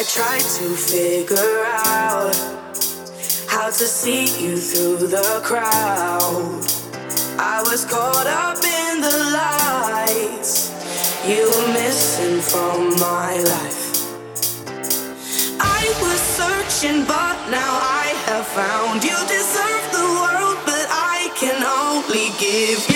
I tried to figure out how to see you through the crowd. I was caught up in the lights. You were missing from my life. I was searching, but now I have found you deserve the world, but I can only give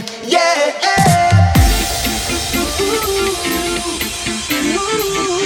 Touch, your silhouette, pictures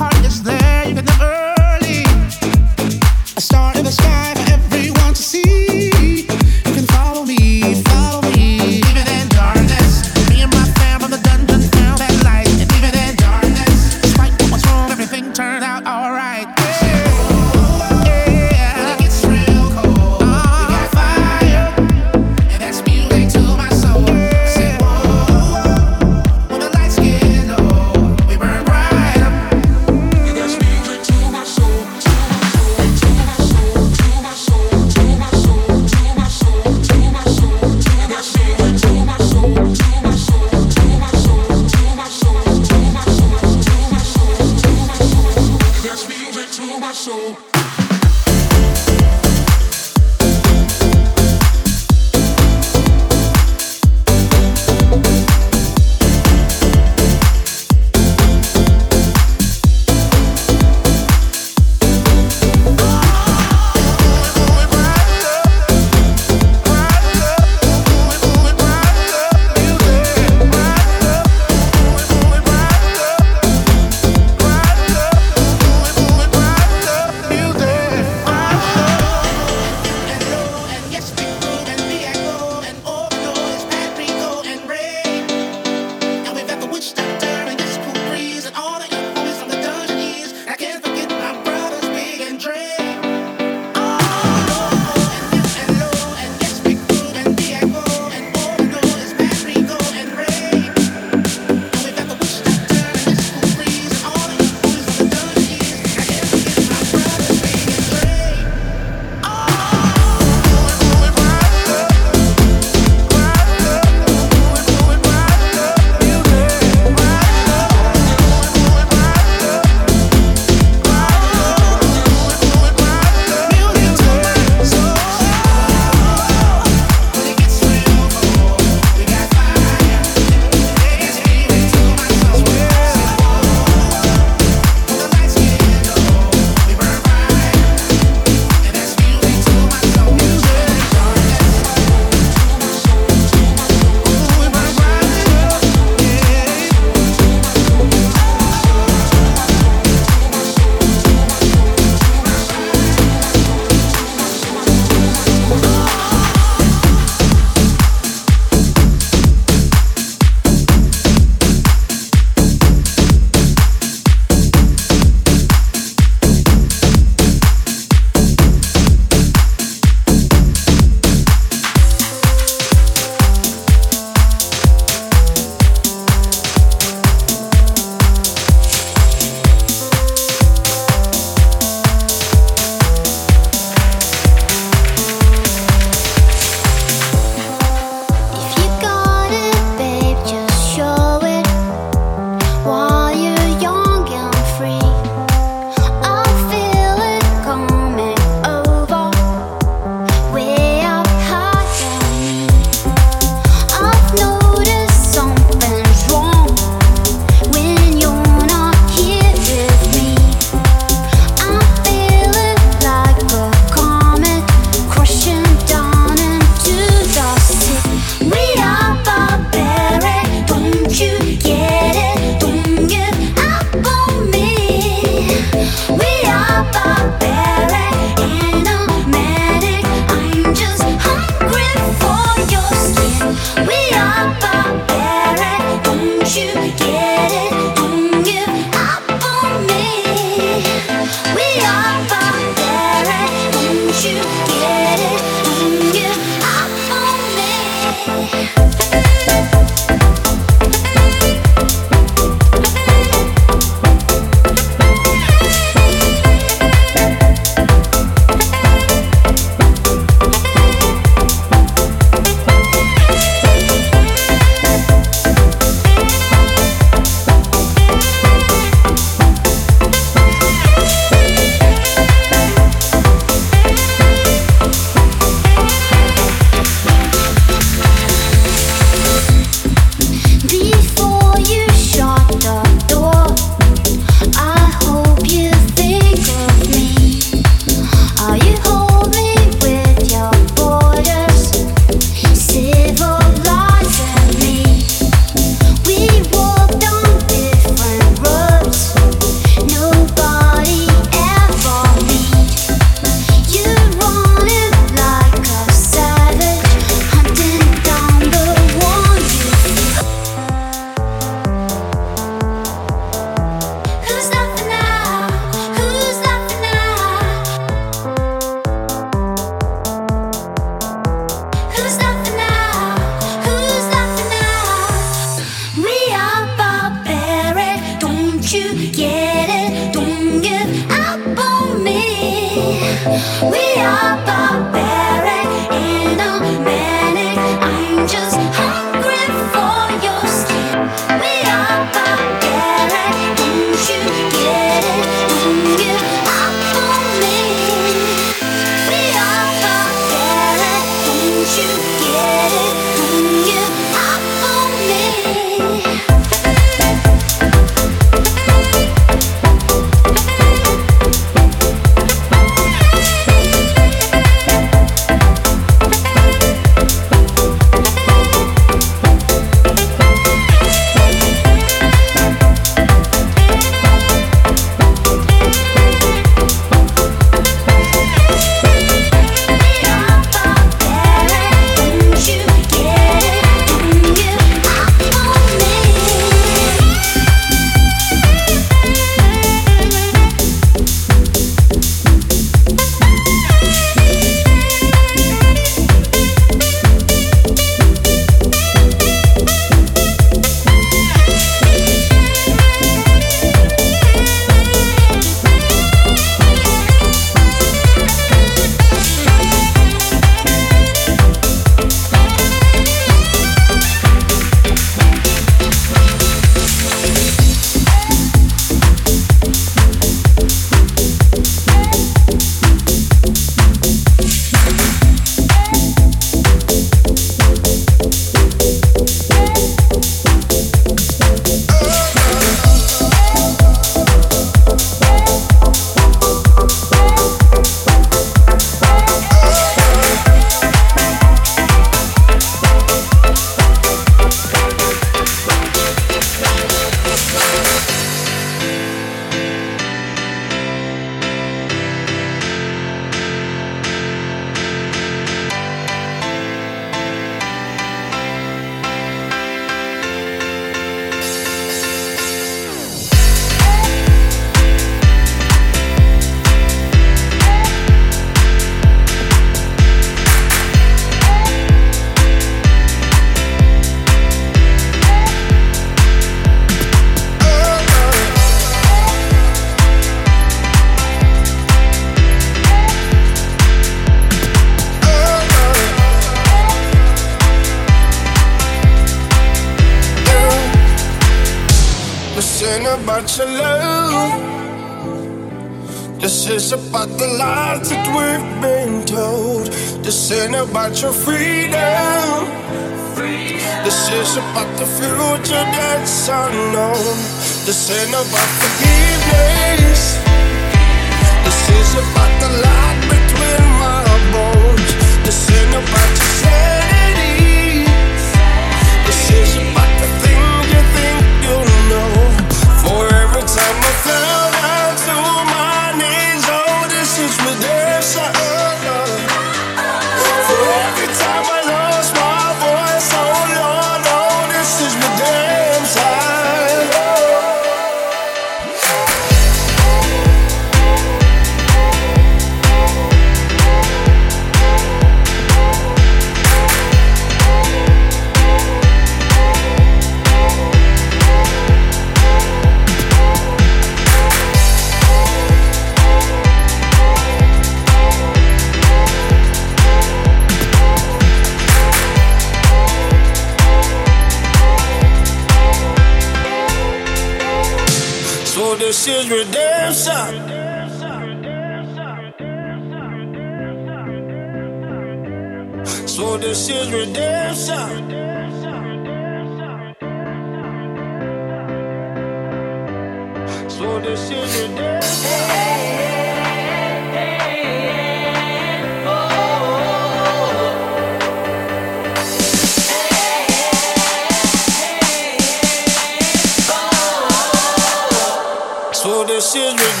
time.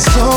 So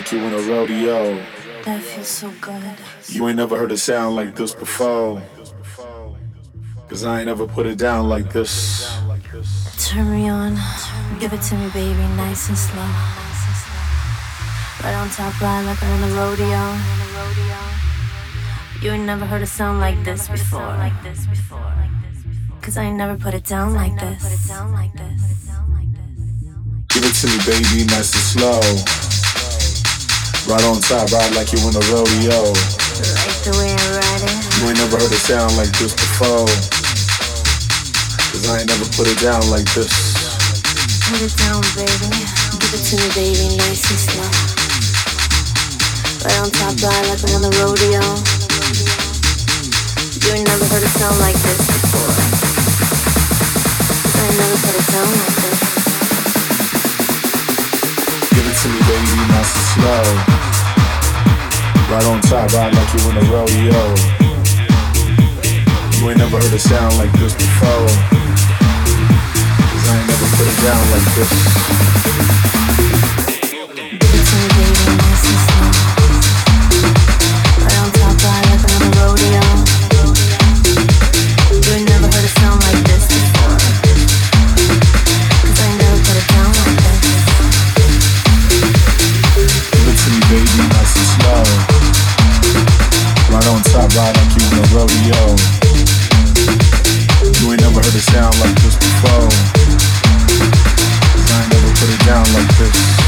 like you in a rodeo. That feels so good. You ain't never heard a sound like this before. Cause I ain't never put it down like this. Turn me on, give it to me, baby, nice and slow. Right on top, right like I'm in a rodeo. You ain't never heard a sound like this before. Cause I ain't never put it down like this. Give it to me, baby, nice and slow. Right on top, ride like you in a rodeo. Like the way I ride it. You ain't never heard a sound like this before. Cause I ain't never put it down like this. Put it down, baby. Give it to me, baby, nice and slow. Right on top, ride like I'm on the rodeo. You ain't never heard a sound like this before. I ain't never put it down like this. Give it to me, baby, nice and slow. Right on top, ride like you in a rodeo. You ain't never heard a sound like this before. Cause I ain't never put it down like this. Right on top, ride like you a rodeo. You never heard a sound like this before. I never put it down like this.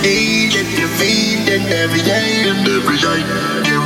need it, you need it every day and every night. You're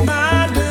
my